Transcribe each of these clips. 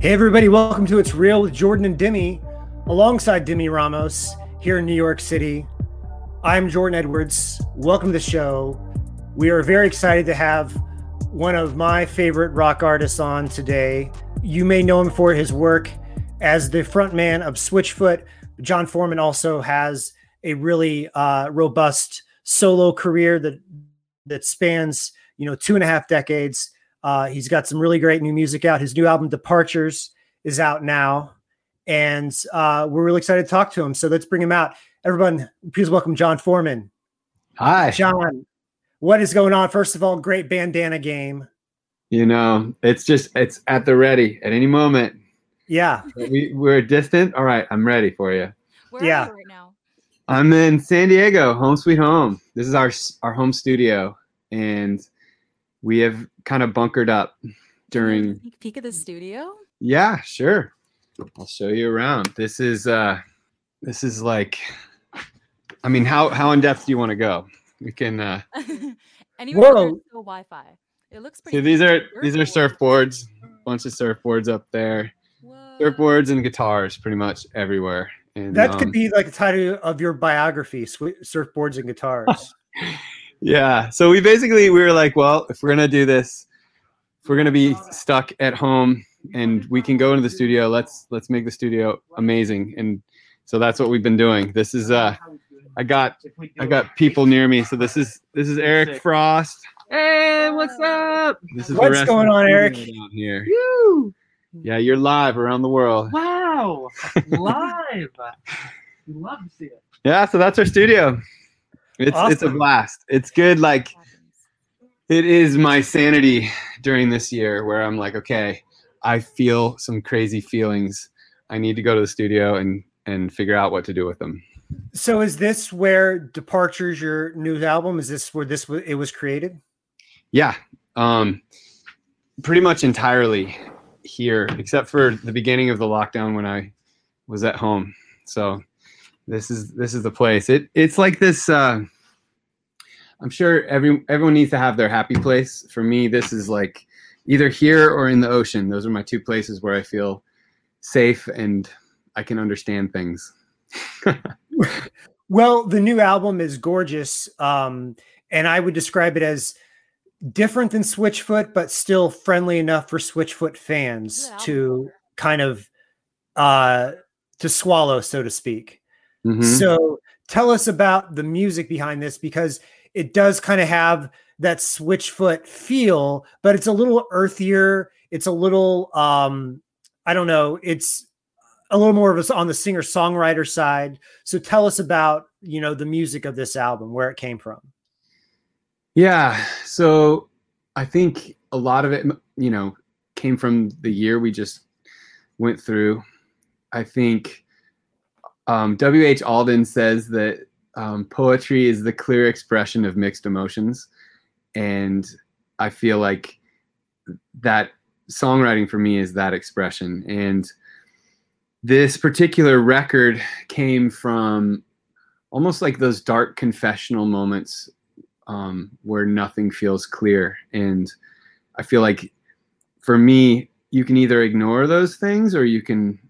Hey, everybody, welcome to It's Real with Jordan and Demi, alongside Demi Ramos here in New York City. I'm Jordan Edwards. Welcome to the show. We are very excited to have one of my favorite rock artists on today. You may know him for his work as the frontman of Switchfoot. Jon Foreman also has a really uh, robust solo career that that spans you know two and a half decades. Uh, he's got some really great new music out. His new album Departures is out now, and uh, we're really excited to talk to him. So let's bring him out. Everyone, please welcome Jon Foreman. Hi, Jon. What is going on? First of all, great bandana game. You know, it's just it's at the ready at any moment. Yeah, we we're distant. All right, I'm ready for you. Where Yeah. are you right now? I'm in San Diego, home sweet home. This is our our home studio, and we have kind of bunkered up during. Sneak peek of the studio. Yeah, sure. I'll show you around. This is uh, this is like, I mean, how how in depth do you want to go? We can. uh Anywhere Whoa. no Wi-Fi. It looks pretty. So these are these are surfboards. Bunch of surfboards up there. Whoa. Surfboards and guitars, pretty much everywhere. And that um, could be like the title of your biography: "Surfboards and Guitars." yeah so we basically we were like well if we're gonna do this if we're gonna be stuck at home and we can go into the studio let's let's make the studio amazing and so that's what we've been doing this is uh i got i got people near me so this is this is eric frost hey what's up this is What's rest going on, Eric? down here Woo! yeah you're live around the world Wow! Live! We love to see it. yeah so that's our studio it's it's a blast it's good like it is my sanity during this year where I'm like, okay, I feel some crazy feelings. I need to go to the studio and and figure out what to do with them. so, is this where "Departures" your new album? Is this where this it was created? Yeah, um, pretty much entirely here, except for the beginning of the lockdown when I was at home. So this is this is the place. It it's like this. Uh, I'm sure every everyone needs to have their happy place. For me, this is like either here or in the ocean. Those are my two places where I feel safe and I can understand things. Well, the new album is gorgeous, um, and I would describe it as different than Switchfoot, but still friendly enough for Switchfoot fans Good album to kind of uh, to swallow, so to speak. Mhm. So, tell us about the music behind this because it does kind of have that Switchfoot feel, but it's a little earthier. It's a little, um, I don't know, it's a little more of us on the singer songwriter side. So tell us about, you know, the music of this album, where it came from. Yeah. So I think a lot of it, you know, came from the year we just went through. I think um, W.H. Auden says that um, poetry is the clear expression of mixed emotions. And I feel like that songwriting for me is that expression. And this particular record came from almost like those dark confessional moments um, where nothing feels clear. And I feel like for me, you can either ignore those things or you can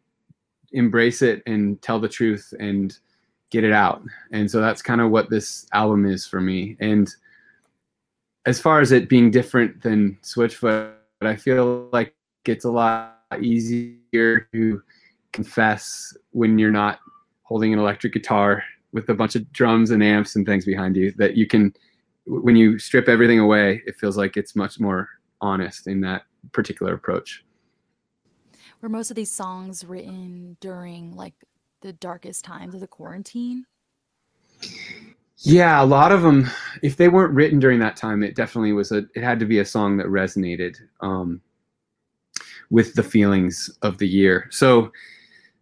embrace it and tell the truth and get it out. And so that's kind of what this album is for me. And as far as it being different than Switchfoot, I feel like it's a lot easier to confess when you're not holding an electric guitar with a bunch of drums and amps and things behind you that you can when you strip everything away it feels like it's much more honest in that particular approach Were most of these songs written during like the darkest times of the quarantine? yeah a lot of them if they weren't written during that time it definitely was a it had to be a song that resonated um, with the feelings of the year so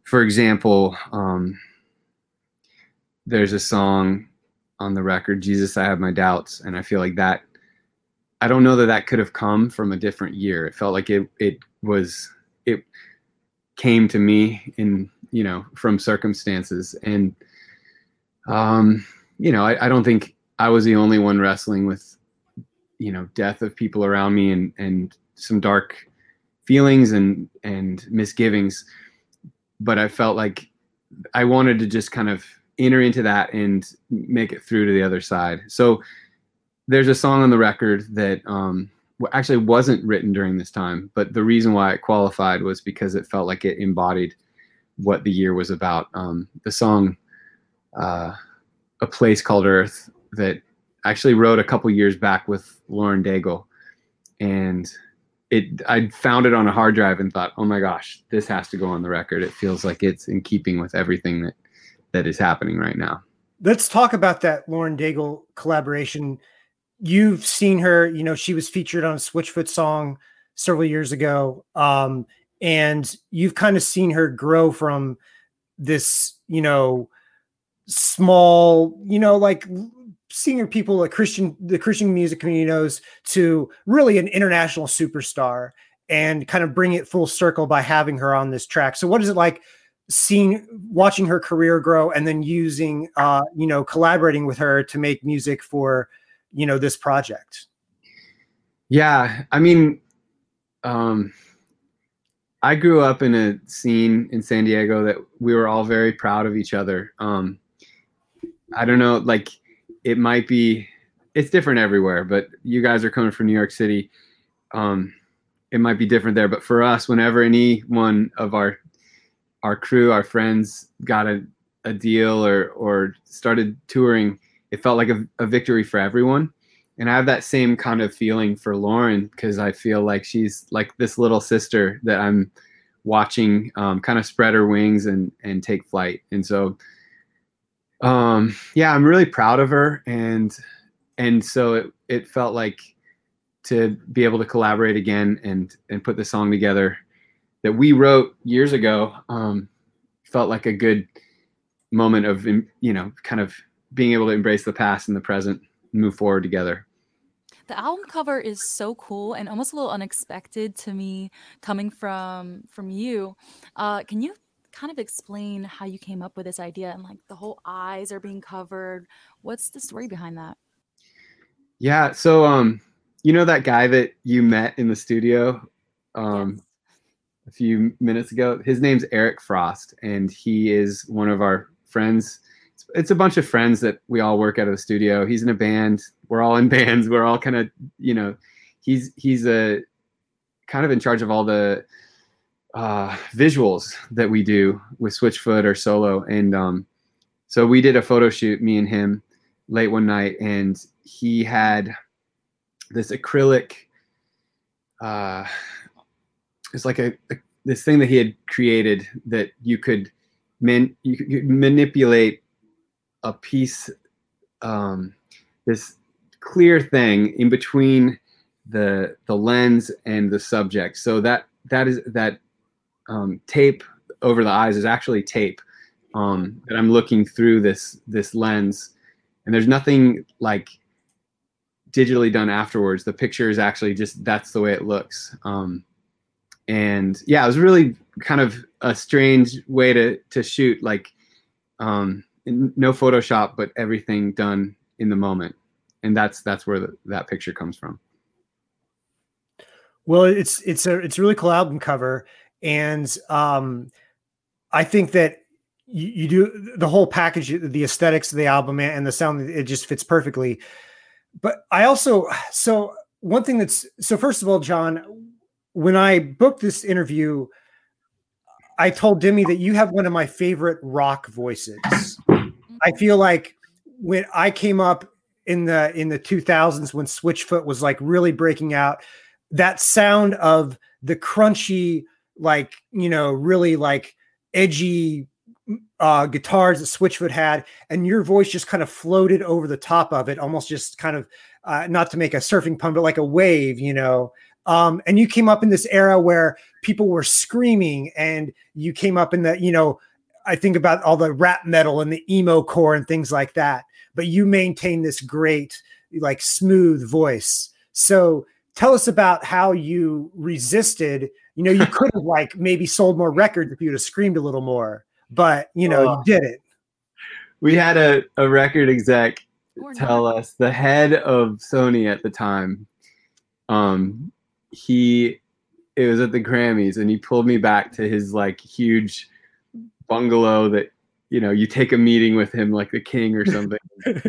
for example um, there's a song on the record jesus i have my doubts and i feel like that i don't know that that could have come from a different year it felt like it it was it came to me in you know from circumstances and um you know I, I don't think i was the only one wrestling with you know death of people around me and and some dark feelings and and misgivings, but I felt like I wanted to just kind of enter into that and make it through to the other side. So there's a song on the record that um, actually wasn't written during this time, but the reason why it qualified was because it felt like it embodied what the year was about. Um, the song uh, "A Place Called Earth" that I actually wrote a couple years back with Lauren Daigle, and it I found it on a hard drive and thought, oh my gosh, this has to go on the record. It feels like it's in keeping with everything that that is happening right now. Let's talk about that Lauren Daigle collaboration. You've seen her, you know, she was featured on a Switchfoot song several years ago. Um, and you've kind of seen her grow from this, you know, small, you know, like senior people like Christian, the Christian music community knows to really an international superstar and kind of bring it full circle by having her on this track. So what is it like seeing watching her career grow and then using uh you know collaborating with her to make music for you know this project? Yeah i mean um i grew up in a scene in san diego that we were all very proud of each other. Um i don't know like it might be it's different everywhere but you guys are coming from new york city. Um it might be different there but for us whenever any one of our our crew, our friends got a, a deal or or started touring, it felt like a, a victory for everyone. And I have that same kind of feeling for Lauren because I feel like she's like this little sister that I'm watching um, kind of spread her wings and and take flight. And so, um, yeah, I'm really proud of her, and and so it it felt like to be able to collaborate again and and put the song together that we wrote years ago um, felt like a good moment of you know kind of being able to embrace the past and the present and move forward together the album cover is so cool and almost a little unexpected to me coming from from you uh, can you kind of explain how you came up with this idea and like the whole eyes are being covered what's the story behind that yeah so um you know that guy that you met in the studio um yes a few minutes ago. His name's Eric Frost, and he is one of our friends. It's a bunch of friends that we all work out of the studio. He's in a band. We're all in bands. We're all kind of, you know, he's he's a kind of in charge of all the uh, visuals that we do with Switchfoot or solo. And um, so we did a photo shoot, me and him, late one night, and he had this acrylic. Uh, it's like a, a, this thing that he had created that you could man you could manipulate a piece um, this clear thing in between the the lens and the subject. So that that is that um, tape over the eyes is actually tape um, that I'm looking through this this lens. And there's nothing like digitally done afterwards. The picture is actually just that's the way it looks. Um, and yeah, it was really kind of a strange way to to shoot, like um, no Photoshop, but everything done in the moment, and that's that's where the, that picture comes from. Well, it's it's a it's a really cool album cover, and um, I think that you, you do the whole package, the aesthetics of the album and the sound, it just fits perfectly. But I also so one thing that's so first of all, Jon, when I booked this interview, I told Demi that you have one of my favorite rock voices. I feel like when I came up in the in the 2000s when Switchfoot was like really breaking out, that sound of the crunchy, like you know, really like edgy uh, guitars that Switchfoot had, and your voice just kind of floated over the top of it, almost just kind of uh, not to make a surfing pun, but like a wave, you know. Um, and you came up in this era where people were screaming, and you came up in the, you know, I think about all the rap metal and the emo core and things like that. But you maintain this great, like, smooth voice. So tell us about how you resisted. You know, you could have like maybe sold more records if you'd have screamed a little more, but you know, you did it. We had a, a record exec tell us the head of Sony at the time um, he it was at the Grammys, and he pulled me back to his like huge bungalow that you know you take a meeting with him like the king or something.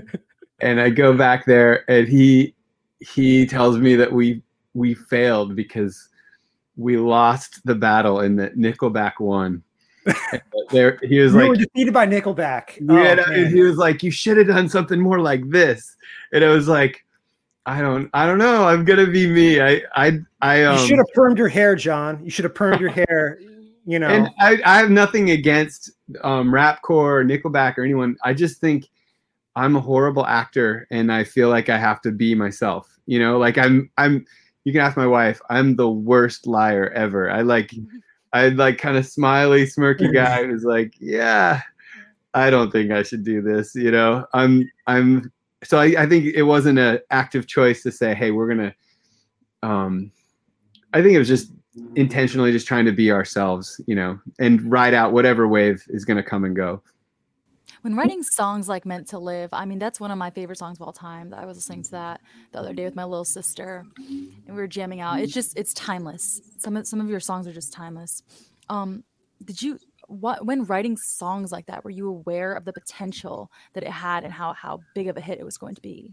and I go back there, and he he tells me that we we failed because we lost the battle and that Nickelback won. There he was You like were defeated by Nickelback. yeah, Oh, he was like, "You should have done something more like this," and i was like, "I don't, I don't know. I'm gonna be me. I, I, I um." you should have permed your hair, Jon. You should have permed your hair. You know, and I, I have nothing against um, rapcore or Nickelback or anyone. I just think I'm a horrible actor, and I feel like I have to be myself. You know, like I'm, I'm. You can ask my wife. I'm the worst liar ever. I like, I like kind of smiley, smirky guy who's like, yeah, I don't think I should do this. You know, I'm, I'm. So I, I think it wasn't an active choice to say, hey, we're gonna. Um, I think it was just intentionally just trying to be ourselves, you know, and ride out whatever wave is going to come and go. When writing songs like Meant to Live, I mean, that's one of my favorite songs of all time. I was listening to that the other day with my little sister and we were jamming out. It's just, it's timeless. Some of, some of your songs are just timeless. Um, did you, what, when writing songs like that, were you aware of the potential that it had and how, how big of a hit it was going to be?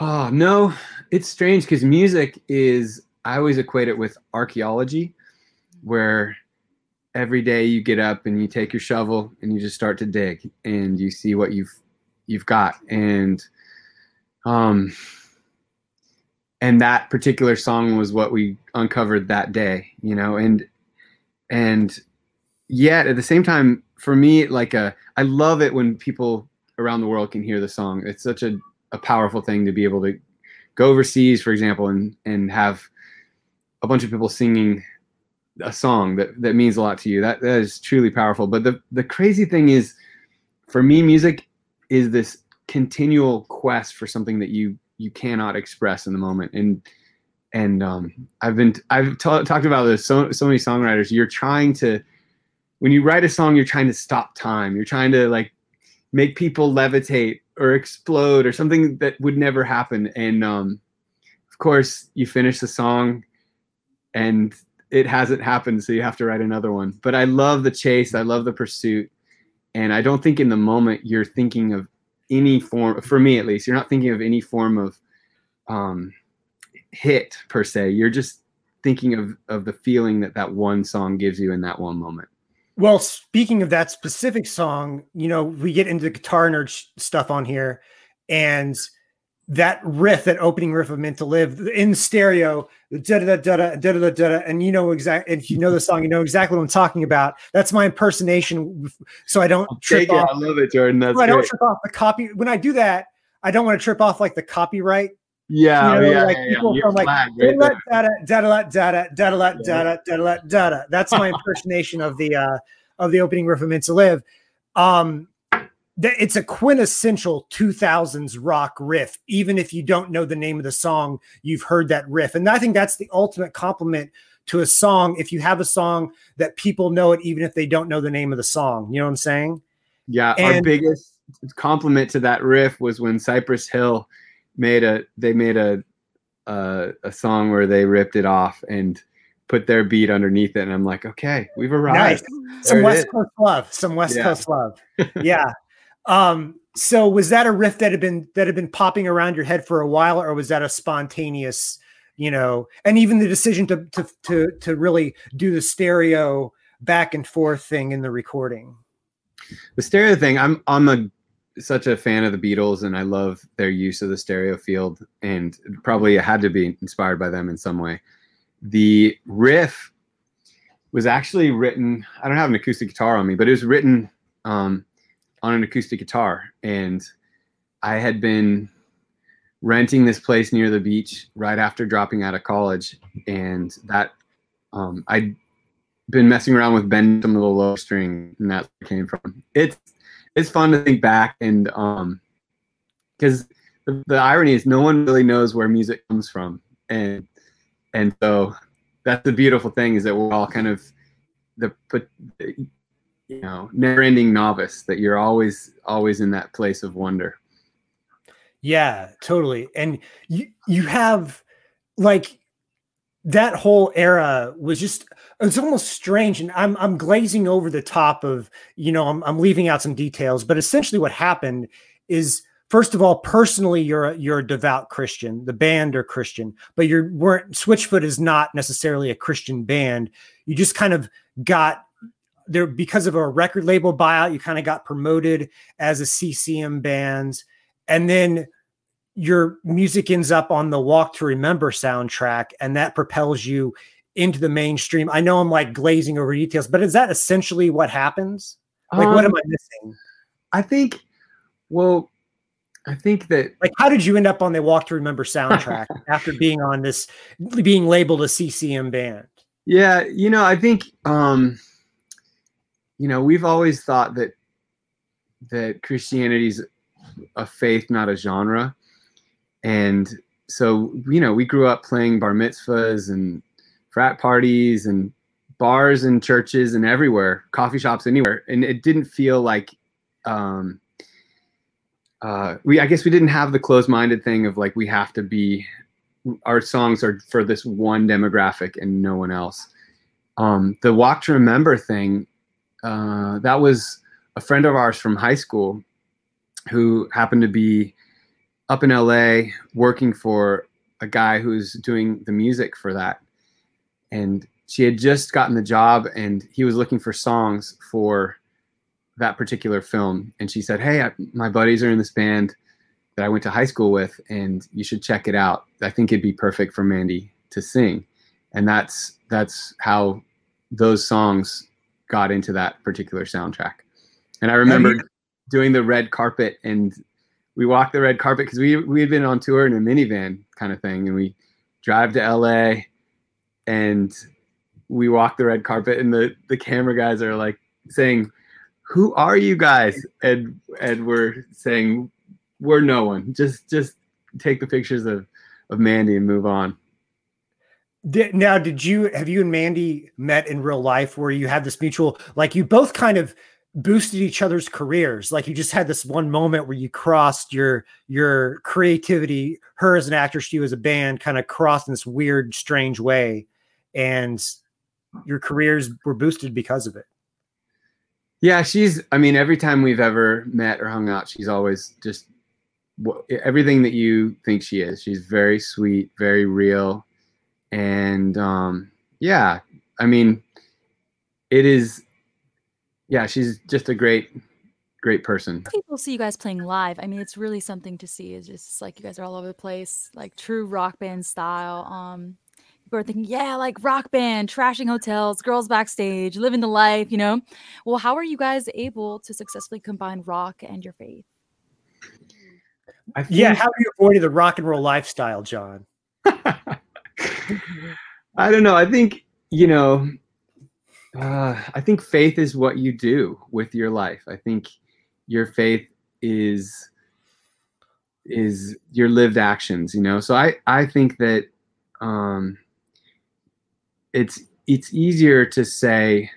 Oh, no, it's strange because music is, I always equate it with archaeology, where every day you get up and you take your shovel and you just start to dig and you see what you've you've got. And um and that particular song was what we uncovered that day you know and and yet at the same time for me like a i love it when people around the world can hear the song. It's such a, a powerful thing to be able to go overseas for example and and have a bunch of people singing a song that that means a lot to you. That that is truly powerful. But the the crazy thing is for me music is this continual quest for something that you you cannot express in the moment. And and um, I've been I've ta- talked about this so so many songwriters. You're trying to when you write a song you're trying to stop time. You're trying to like make people levitate or explode or something that would never happen. And um, of course you finish the song and it hasn't happened so you have to write another one. But i love the chase i love the pursuit and i don't think in the moment you're thinking of any form for me at least you're not thinking of any form of um, hit per se. You're just thinking of of the feeling that that one song gives you in that one moment. Well, speaking of that specific song, you know, we get into the guitar nerd sh- stuff on here, and that riff, that opening riff of "Meant to Live" in stereo, da da da da da da da, and you know exactly if you know the song, you know exactly what I'm talking about. That's my impersonation, so I don't I'll trip off. I love it, Jordan. That's I don't trip off the copy. When I do that, I don't want to trip off like the copyright. Yeah, you know, yeah, like yeah, people yeah. from like da da da da da da da da. That's my impersonation of the uh, of the opening riff of "Meant to Live." Um, that it's a quintessential 2000s rock riff. Even if you don't know the name of the song, you've heard that riff. And I think that's the ultimate compliment to a song. If you have a song that people know it, even if they don't know the name of the song, you know what I'm saying? Yeah, our biggest compliment to that riff was when Cypress Hill made a they made a a, a song where they ripped it off and put their beat underneath it, and I'm like, okay, we've arrived. Nice. Some West is. Coast love. Some West Yeah. Coast love. yeah. Um, so was that a riff that had been that had been popping around your head for a while, or was that a spontaneous, you know, and even the decision to to to to really do the stereo back and forth thing in the recording? The stereo thing, I'm I'm a such a fan of the Beatles, and I love their use of the stereo field, and probably had to be inspired by them in some way. The riff was actually written. I don't have an acoustic guitar on me, but it was written um, on an acoustic guitar, and I had been renting this place near the beach right after dropping out of college, and that um, I'd been messing around with bending some of the low string, and it came from. It's it's fun to think back and um because the, the irony is no one really knows where music comes from. And and so that's the beautiful thing is that we're all kind of the you know never ending novice that you're always always in that place of wonder. Yeah, totally. And you you have like that whole era was just it's almost strange and I'm I'm glazing over the top of you know I'm I'm leaving out some details but essentially what happened is first of all personally you're a, you're a devout Christian. The band are Christian but you're weren't Switchfoot is not necessarily a Christian band. You just kind of got there because of a record label buyout you kind of got promoted as a CCM band and then your music ends up on the Walk to Remember soundtrack, and that propels you into the mainstream. I know I'm like glazing over details, but is that essentially what happens? Like, um, what am um, I missing? I think, well, I think that like, how did you end up on the Walk to Remember soundtrack after being on this, being labeled a CCM band? Yeah, you know, I think, um, you know, we've always thought that that Christianity's a faith, not a genre. And so you know we grew up playing bar mitzvahs and frat parties and bars and churches and everywhere coffee shops anywhere. And it didn't feel like um uh we i guess we didn't have the closed-minded thing of like we have to be our songs are for this one demographic and no one else. Um the walk to remember thing uh that was a friend of ours from high school who happened to be up in LA working for a guy who's doing the music for that. And she had just gotten the job and he was looking for songs for that particular film. And she said, Hey, I, my buddies are in this band that I went to high school with, and you should check it out. I think it'd be perfect for Mandy to sing. And that's that's how those songs got into that particular soundtrack. And I remember doing the red carpet and we walked the red carpet because we we had been on tour in a minivan kind of thing, and we drive to LA, and we walk the red carpet, and the the camera guys are like saying, "Who are you guys?" and and we're saying, "We're no one. Just just take the pictures of of Mandy and move on." Did, now, did you have you and Mandy met in real life where you had this mutual like you both kind of boosted each other's careers? Like you just had this one moment where you crossed your your creativity her as an actress you as a band kind of crossed in this weird strange way and your careers were boosted because of it. Yeah she's i mean every time we've ever met or hung out she's always just everything that you think she is. She's very sweet very real and um yeah i mean it is yeah, she's just a great, great person. People see you guys playing live. I mean, it's really something to see. It's just like you guys are all over the place, like true rock band style. Um, people are thinking, yeah, like rock band, trashing hotels, girls backstage, living the life, you know. Well, how are you guys able to successfully combine rock and your faith? Think- yeah, how are you avoiding the rock and roll lifestyle, Jon? I don't know. I think you know uh, I think faith is what you do with your life. I think your faith is is your lived actions. You know, so I I think that um, it's it's easier to say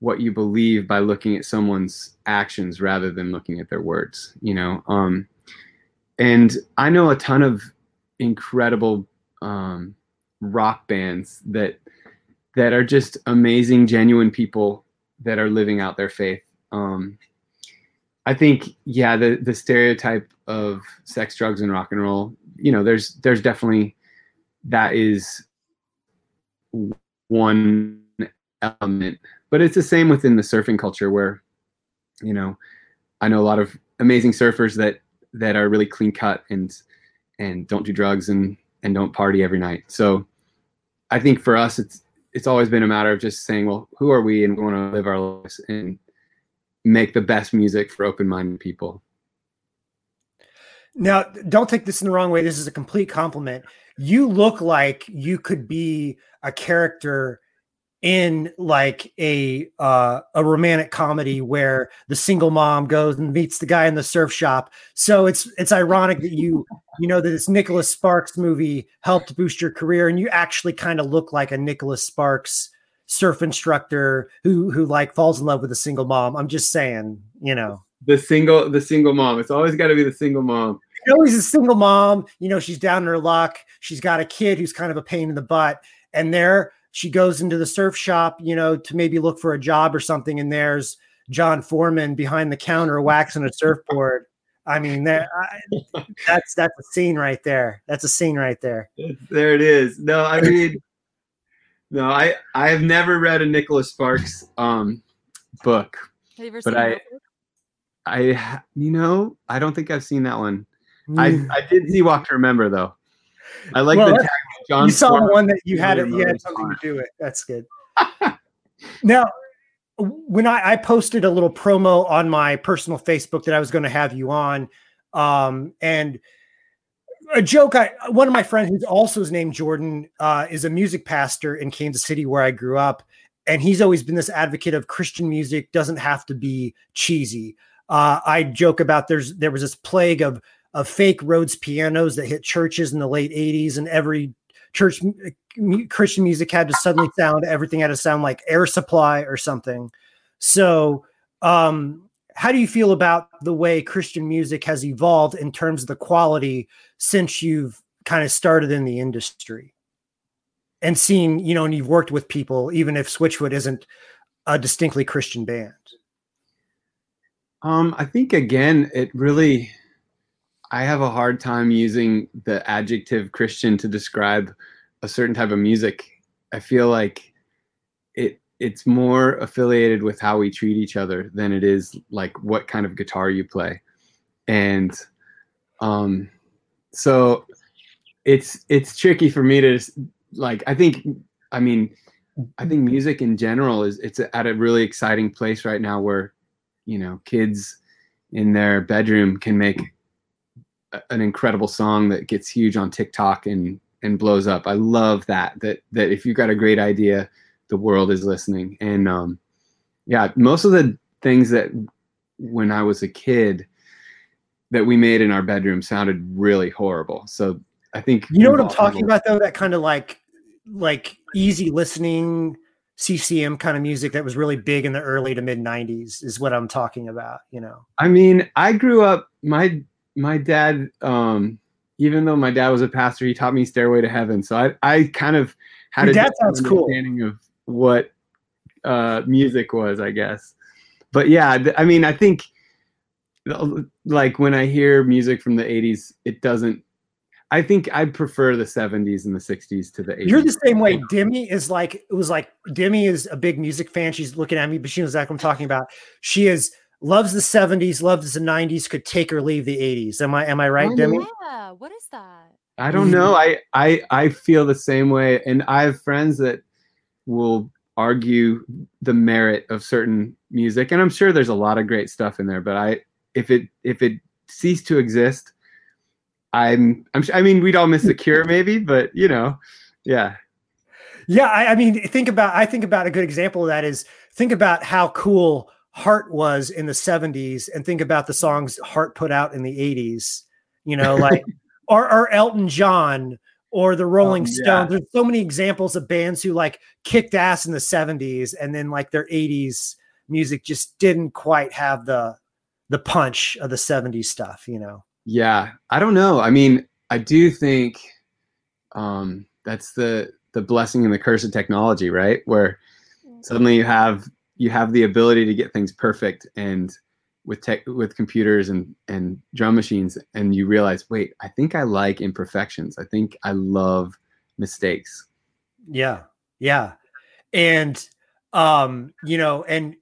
what you believe by looking at someone's actions rather than looking at their words. You know, um, and I know a ton of incredible um, rock bands that that are just amazing, genuine people that are living out their faith. Um, I think, yeah, the the stereotype of sex, drugs, and rock and roll. You know, there's there's definitely that is one element, but it's the same within the surfing culture where, you know, I know a lot of amazing surfers that that are really clean cut and and don't do drugs and and don't party every night. So I think for us, it's it's always been a matter of just saying, well, who are we, and we want to live our lives and make the best music for open-minded people. Now, don't take this in the wrong way. This is a complete compliment. You look like you could be a character in like a uh, a romantic comedy where the single mom goes and meets the guy in the surf shop. So it's it's ironic that you you know that this Nicholas Sparks movie helped boost your career, and you actually kind of look like a Nicholas Sparks surf instructor who who like falls in love with a single mom. I'm just saying, you know, the single the single mom. It's always got to be the single mom. Always a single mom. You know, she's down in her luck. She's got a kid who's kind of a pain in the butt and there she goes into the surf shop, you know, to maybe look for a job or something, and there's Jon Foreman behind the counter waxing a surfboard. I mean, that I, that's that's a scene right there. That's a scene right there. There it is. No, I mean, no, I I have never read a Nicholas Sparks um book, Have you ever but seen I I you know I don't think I've seen that one. I Mm. I did see Walk to Remember though. I like Well, the tag Jon. you saw Foreman. one that you had it, really you had something to do with. That's good. now, when I, I posted a little promo on my personal Facebook that I was going to have you on, um, and a joke. I one of my friends who's also is named Jordan uh, is a music pastor in Kansas City where I grew up, and he's always been this advocate of Christian music doesn't have to be cheesy. Uh, I joke about there's there was this plague of of fake Rhodes pianos that hit churches in the late '80s, and every church m- Christian music had to suddenly sound everything had to sound like Air Supply or something. So, um, how do you feel about the way Christian music has evolved in terms of the quality since you've kind of started in the industry and seen, you know, and you've worked with people, even if Switchfoot isn't a distinctly Christian band? Um, I think again, it really, I have a hard time using the adjective Christian to describe a certain type of music. I feel like it it's more affiliated with how we treat each other than it is like what kind of guitar you play, and um, so it's it's tricky for me to like. I think, I mean, I think music in general is it's at a really exciting place right now where you know kids in their bedroom can make an incredible song that gets huge on TikTok and and blows up. I love that that that if you've got a great idea, the world is listening. And um yeah, most of the things that when I was a kid that we made in our bedroom sounded really horrible. So I think You know what I'm talking about though? That kind of like like easy listening CCM kind of music that was really big in the early to mid 90s is what I'm talking about, you know. I mean, I grew up my my dad um even though my dad was a pastor, he taught me Stairway to Heaven. So I I kind of had Your a dad sounds cool. understanding of what uh music was, I guess. But yeah, th- I mean, I think like when I hear music from the 80s, it doesn't I think I prefer the 70s and the 60s to the 80s. You're the same way. Demi is like it was like Demi is a big music fan. She's looking at me, but she knows exactly what I'm talking about. She is loves the 70s, loves the 90s, could take or leave the 80s. Am I am I right, I Demi? Yeah, what is that? I don't know. Mm-hmm. I, I I feel the same way, and I have friends that will argue the merit of certain music, and I'm sure there's a lot of great stuff in there. But I, if it if it ceased to exist, I'm I'm I mean we'd all miss the Cure maybe, but you know, yeah, Yeah, I, I mean, think about. I think about a good example of that is think about how cool Heart was in the '70s, and think about the songs Heart put out in the '80s. You know, like or, or Elton John or the Rolling Oh, yeah. Stones. There's so many examples of bands who like kicked ass in the '70s, and then like their '80s music just didn't quite have the the punch of the '70s stuff. You know. yeah. I don't know. I mean, I do think um, that's the the blessing and the curse of technology, right? Where suddenly you have you have the ability to get things perfect and with tech with computers and and drum machines and you realize wait i think i like imperfections i think i love mistakes Yeah. Yeah. And um, you know, and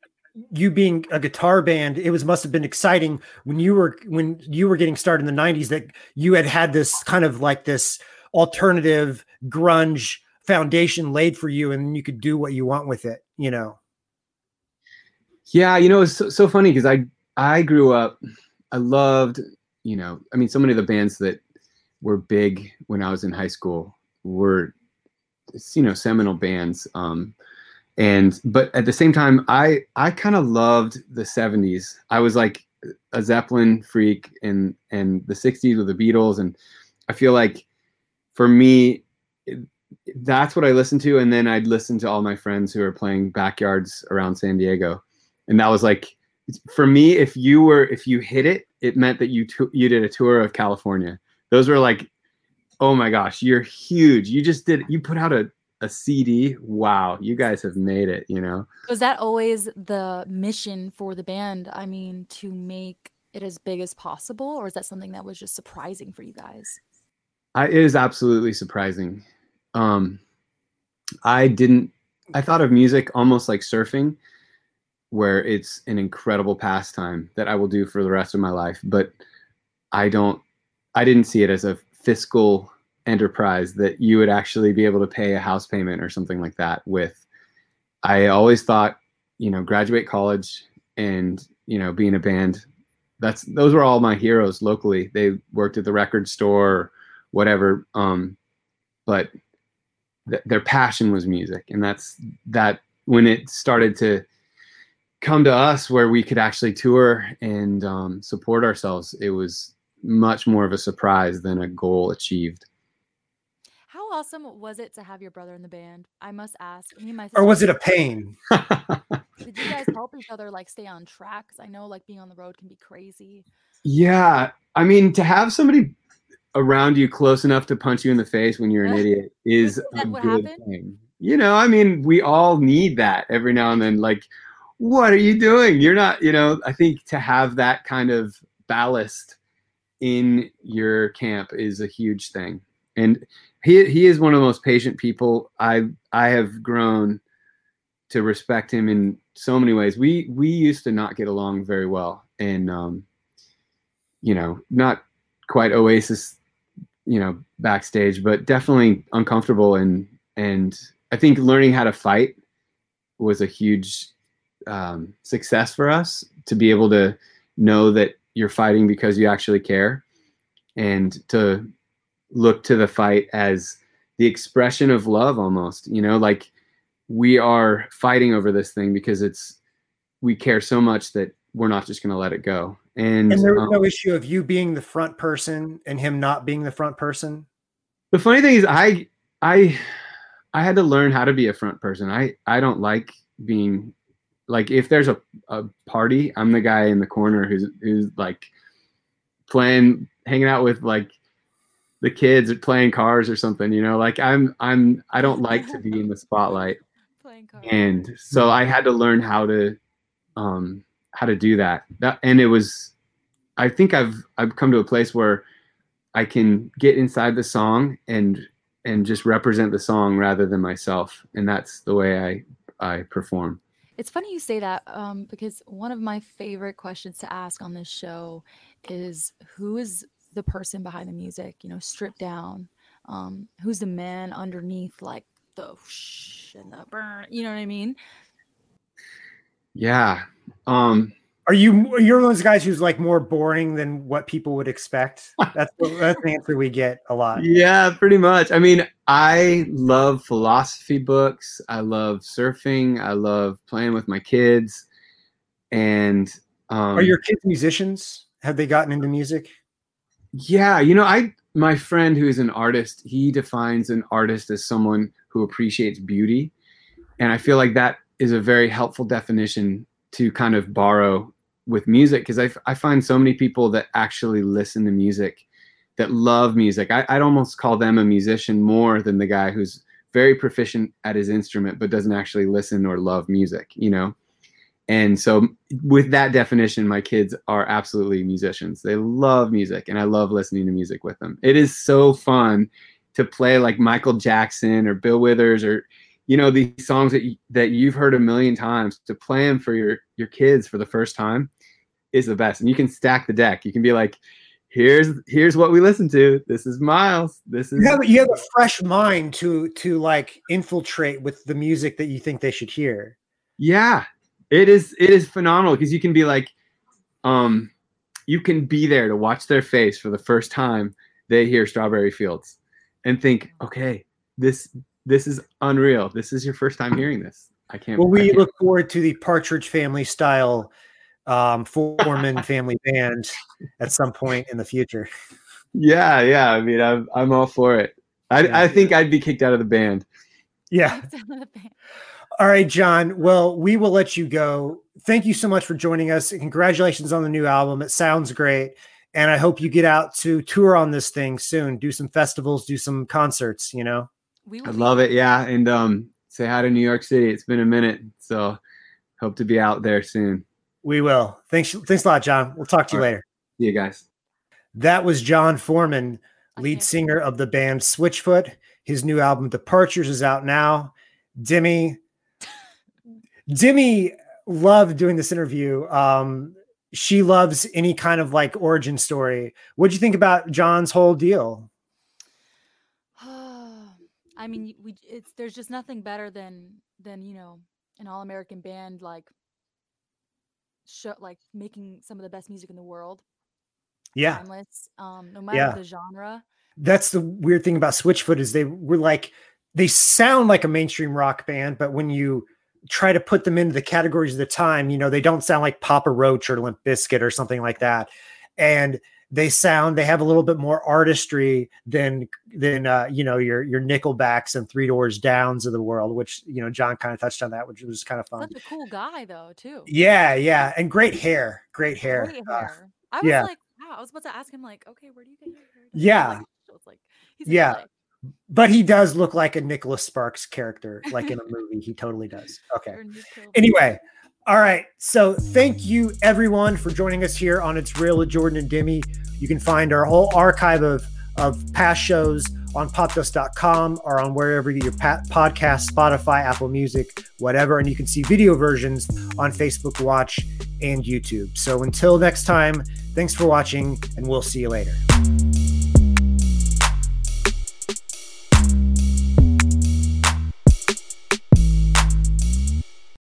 you being a guitar band, it was must have been exciting when you were when you were getting started in the 90s that you had had this kind of like this alternative grunge foundation laid for you and you could do what you want with it, you know. Yeah you know it's so, so funny because i i grew up i loved you know i mean so many of the bands that were big when i was in high school were you know seminal bands um and but at the same time i i kind of loved the 70s i was like a zeppelin freak and and the 60s with the beatles and i feel like for me it- that's what i listened to and then i'd listen to all my friends who were playing backyards around san diego and that was like for me if you were if you hit it it meant that you tou- you did a tour of california those were like oh my gosh you're huge you just did you put out a a CD, wow, you guys have made it, you know. Was that always the mission for the band? I mean, to make it as big as possible, or is that something that was just surprising for you guys? I, it is absolutely surprising. Um, I didn't. I thought of music almost like surfing, where it's an incredible pastime that I will do for the rest of my life. But I don't. I didn't see it as a fiscal enterprise that you would actually be able to pay a house payment or something like that with. I always thought, you know, graduate college and you know, being a band. That's those were all my heroes locally. They worked at the record store, whatever. Um, but th- their passion was music, and that's that. When it started to come to us, where we could actually tour and um, support ourselves, it was much more of a surprise than a goal achieved. How awesome was it to have your brother in the band? I must ask. Me and my Or was it a pain? Did you guys help each other like stay on track? Because I know like being on the road can be crazy. yeah, I mean, to have somebody around you close enough to punch you in the face when you're an idiot is Is a good happened? thing. You know, I mean, we all need that every now and then. Like, what are you doing? You're not, you know, I think to have that kind of ballast in your camp is a huge thing. And he he is one of the most patient people I I have grown to respect him in so many ways. We we used to not get along very well, and um, you know, not quite Oasis, you know, backstage, but definitely uncomfortable. And and I think learning how to fight was a huge um, success for us to be able to know that you're fighting because you actually care, and to look to the fight as the expression of love almost you know like we are fighting over this thing because it's we care so much that we're not just going to let it go and, And there was um, no issue of you being the front person and him not being the front person. the funny thing is i i i had to learn how to be a front person i i don't like being like if there's a, a party i'm the guy in the corner who's who's like playing hanging out with like the kids or playing cars or something you know? Like i'm i'm i don't like to be in the spotlight. Playing cards. and so i had to learn how to um how to do that. That and it was i think i've i've come to a place where i can get inside the song and and just represent the song rather than myself. And that's the way i i perform It's funny you say that um, because one of my favorite questions to ask on this show is who is the person behind the music, you know, stripped down? Um, who's the man underneath like the whoosh and the burn? You know what I mean? yeah um Are you you're one of those guys who's like more boring than what people would expect? That's the, that's the answer we get a lot. yeah pretty much i mean i love philosophy books i love surfing i love playing with my kids and um Are your kids musicians? Have they gotten into music? Yeah, you know, I my friend who is an artist, he defines an artist as someone who appreciates beauty. And I feel like that is a very helpful definition to kind of borrow with music because I, I find so many people that actually listen to music that love music. I, I'd almost call them a musician more than the guy who's very proficient at his instrument but doesn't actually listen or love music, you know? And so, with that definition, my kids are absolutely musicians. They love music, and I love listening to music with them. It is so fun to play like Michael Jackson or Bill Withers or you know these songs that you, that you've heard a million times. To play them for your your kids for the first time is the best, and you can stack the deck. You can be like, "Here's here's what we listen to. This is Miles. This is You have you have a fresh mind to to like infiltrate with the music that you think they should hear. Yeah, it is. It is phenomenal because you can be like, um, you can be there to watch their face for the first time they hear Strawberry Fields, and think, okay, this this is unreal. This is your first time hearing this. I can't. Well, we can't- look forward to the Partridge Family style um, Foreman family band at some point in the future. yeah, yeah. I mean, I'm I'm all for it. I Yeah. I think I'd be kicked out of the band. Yeah. All right, Jon. Well, we will let you go. Thank you so much for joining us. Congratulations on the new album. It sounds great. And I hope you get out to tour on this thing soon. Do some festivals, do some concerts, you know? We I will love it. Yeah, and um, say hi to New York City. It's been a minute, so hope to be out there soon. We will. Thanks. Thanks a lot, Jon. We'll talk to you All right. later. See you guys. That was Jon Foreman, lead can't- singer of the band Switchfoot. His new album Departures is out now. Demi, Demi loved doing this interview. Um, she loves any kind of like origin story. What'd you think about Jon's whole deal? I mean, we it's there's just nothing better than than you know an all American band like show like making some of the best music in the world. Yeah, Timeless, um, no matter Yeah. the genre. that's the weird thing about Switchfoot is they were like they sound like a mainstream rock band, but when you try to put them into the categories of the time, you know, they don't sound like Papa Roach or Limp Bizkit or something like that. And they sound they have a little bit more artistry than than uh, you know your your Nickelbacks and Three Doors Downs of the world, which you know Jon kind of touched on that, which was kind of fun. Such a cool guy though, too. Yeah, yeah, and great hair, great hair. Great Uh. I was yeah. like, wow. I was about to ask him like, okay, where do you get your hair? Yeah. Like, so it's like, he's Yeah. But he does look like a Nicholas Sparks character, like in a movie. He totally does. Okay. Or Nick Cove. Anyway, all right. So thank you everyone for joining us here on It's Real with Jordan and Demi. You can find our whole archive of of past shows on popdust.com or on wherever you your podcast, Spotify, Apple Music, whatever. And you can see video versions on Facebook Watch and YouTube. So until next time, thanks for watching, and we'll see you later.